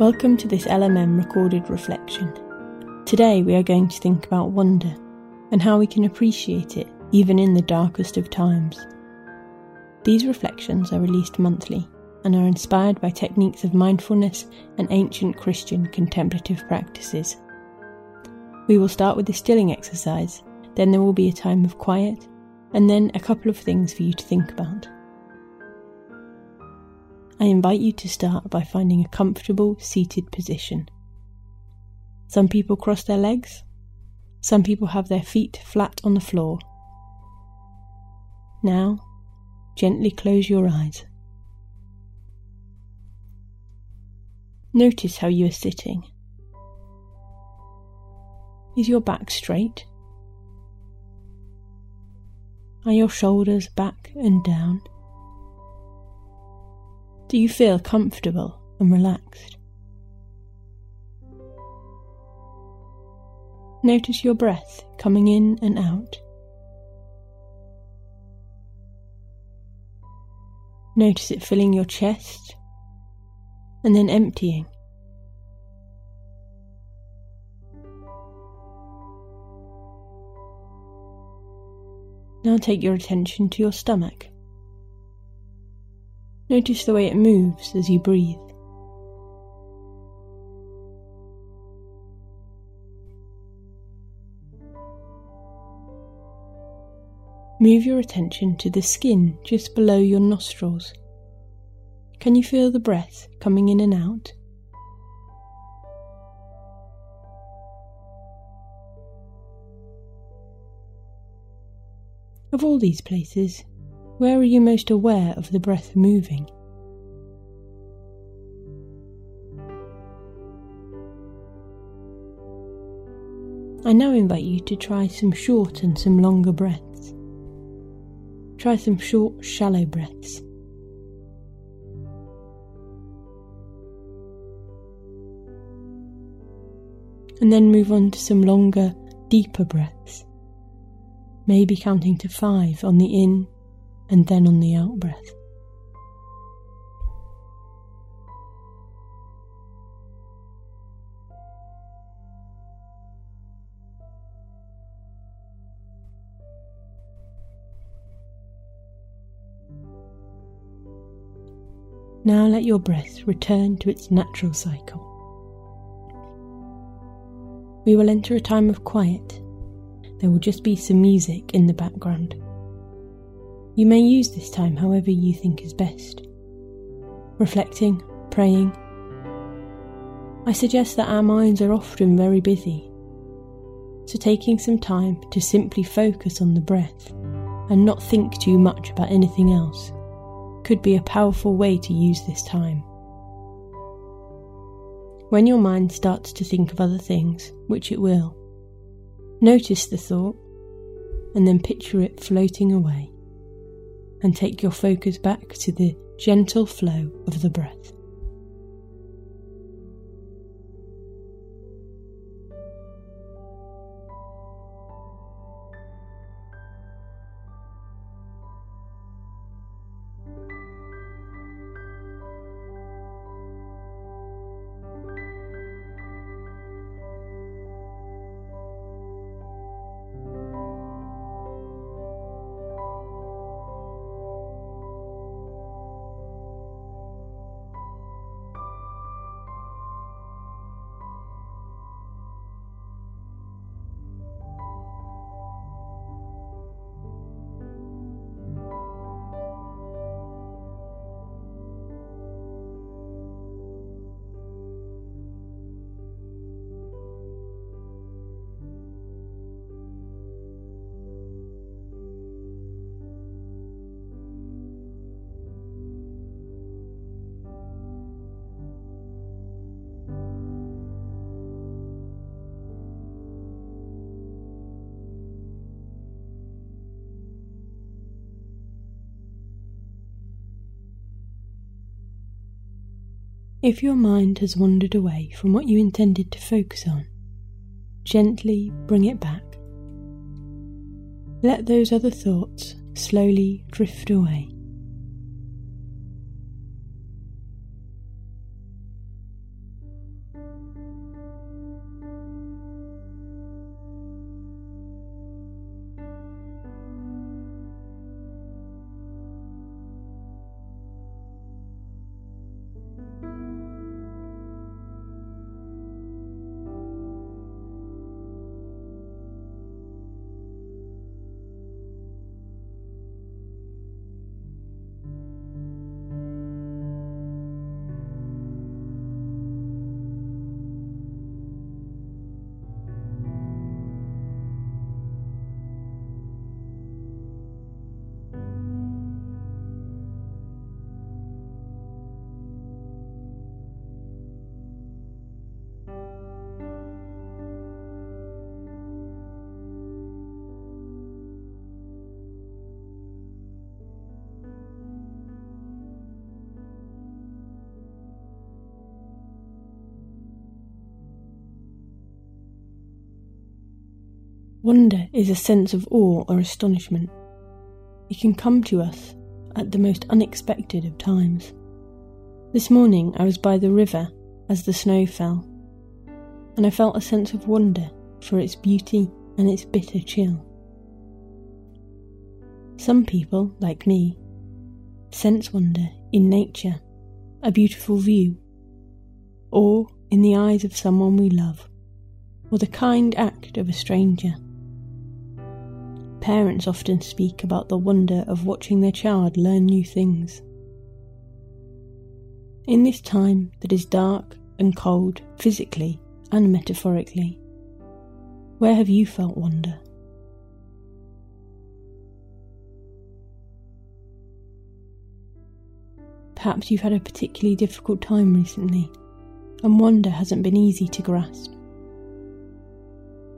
Welcome to this LMM recorded reflection. Today we are going to think about wonder and how we can appreciate it even in the darkest of times. These reflections are released monthly and are inspired by techniques of mindfulness and ancient Christian contemplative practices. We will start with a stilling exercise, then there will be a time of quiet, and then a couple of things for you to think about. I invite you to start by finding a comfortable seated position. Some people cross their legs, some people have their feet flat on the floor. Now, gently close your eyes. Notice how you are sitting. Is your back straight? Are your shoulders back and down? Do you feel comfortable and relaxed? Notice your breath coming in and out. Notice it filling your chest and then emptying. Now take your attention to your stomach. Notice the way it moves as you breathe. Move your attention to the skin just below your nostrils. Can you feel the breath coming in and out? Of all these places, where are you most aware of the breath moving? I now invite you to try some short and some longer breaths. Try some short, shallow breaths. And then move on to some longer, deeper breaths. Maybe counting to five on the in and then on the out breath. Now let your breath return to its natural cycle. We will enter a time of quiet. There will just be some music in the background. You may use this time however you think is best. Reflecting, praying. I suggest that our minds are often very busy, so taking some time to simply focus on the breath and not think too much about anything else could be a powerful way to use this time. When your mind starts to think of other things, which it will, notice the thought and then picture it floating away and take your focus back to the gentle flow of the breath. If your mind has wandered away from what you intended to focus on, gently bring it back. Let those other thoughts slowly drift away. Wonder is a sense of awe or astonishment. It can come to us at the most unexpected of times. This morning I was by the river as the snow fell, and I felt a sense of wonder for its beauty and its bitter chill. Some people, like me, sense wonder in nature, a beautiful view, or in the eyes of someone we love, or the kind act of a stranger. Parents often speak about the wonder of watching their child learn new things. In this time that is dark and cold, physically and metaphorically, where have you felt wonder? Perhaps you've had a particularly difficult time recently, and wonder hasn't been easy to grasp.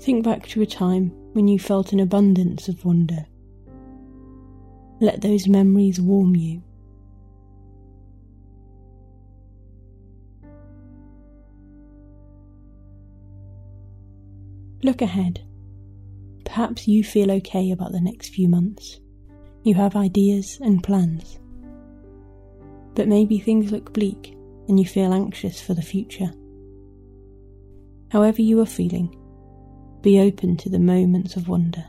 Think back to a time when you felt an abundance of wonder. Let those memories warm you. Look ahead. Perhaps you feel okay about the next few months. You have ideas and plans. But maybe things look bleak and you feel anxious for the future. However, you are feeling, be open to the moments of wonder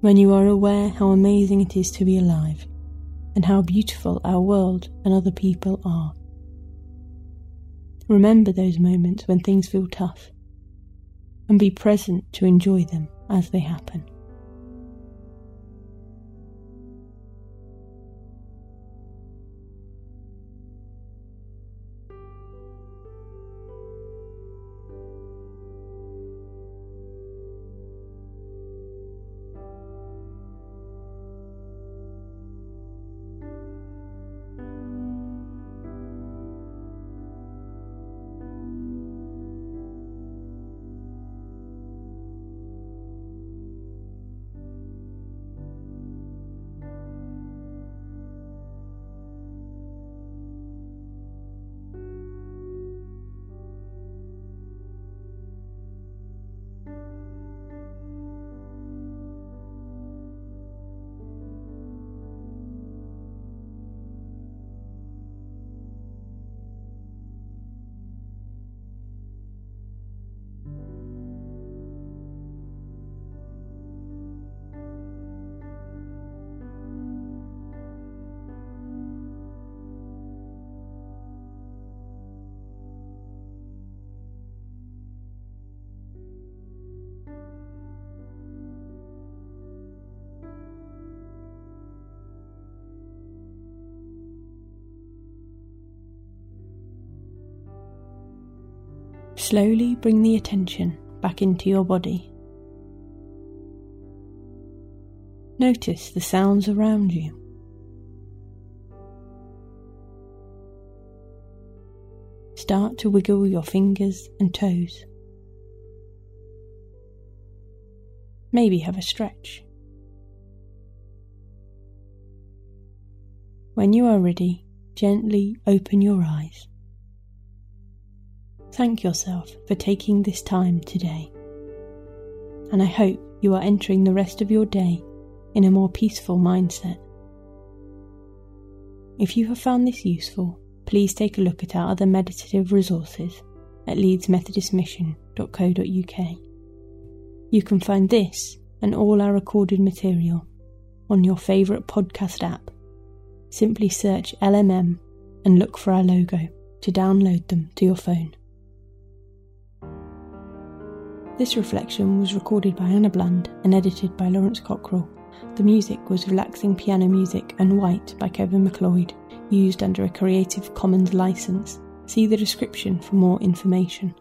when you are aware how amazing it is to be alive and how beautiful our world and other people are. Remember those moments when things feel tough and be present to enjoy them as they happen. Slowly bring the attention back into your body. Notice the sounds around you. Start to wiggle your fingers and toes. Maybe have a stretch. When you are ready, gently open your eyes. Thank yourself for taking this time today. And I hope you are entering the rest of your day in a more peaceful mindset. If you have found this useful, please take a look at our other meditative resources at leedsmethodistmission.co.uk. You can find this and all our recorded material on your favourite podcast app. Simply search LMM and look for our logo to download them to your phone. This reflection was recorded by Anna Bland and edited by Lawrence Cockrell. The music was Relaxing Piano Music and White by Kevin MacLeod, used under a Creative Commons license. See the description for more information.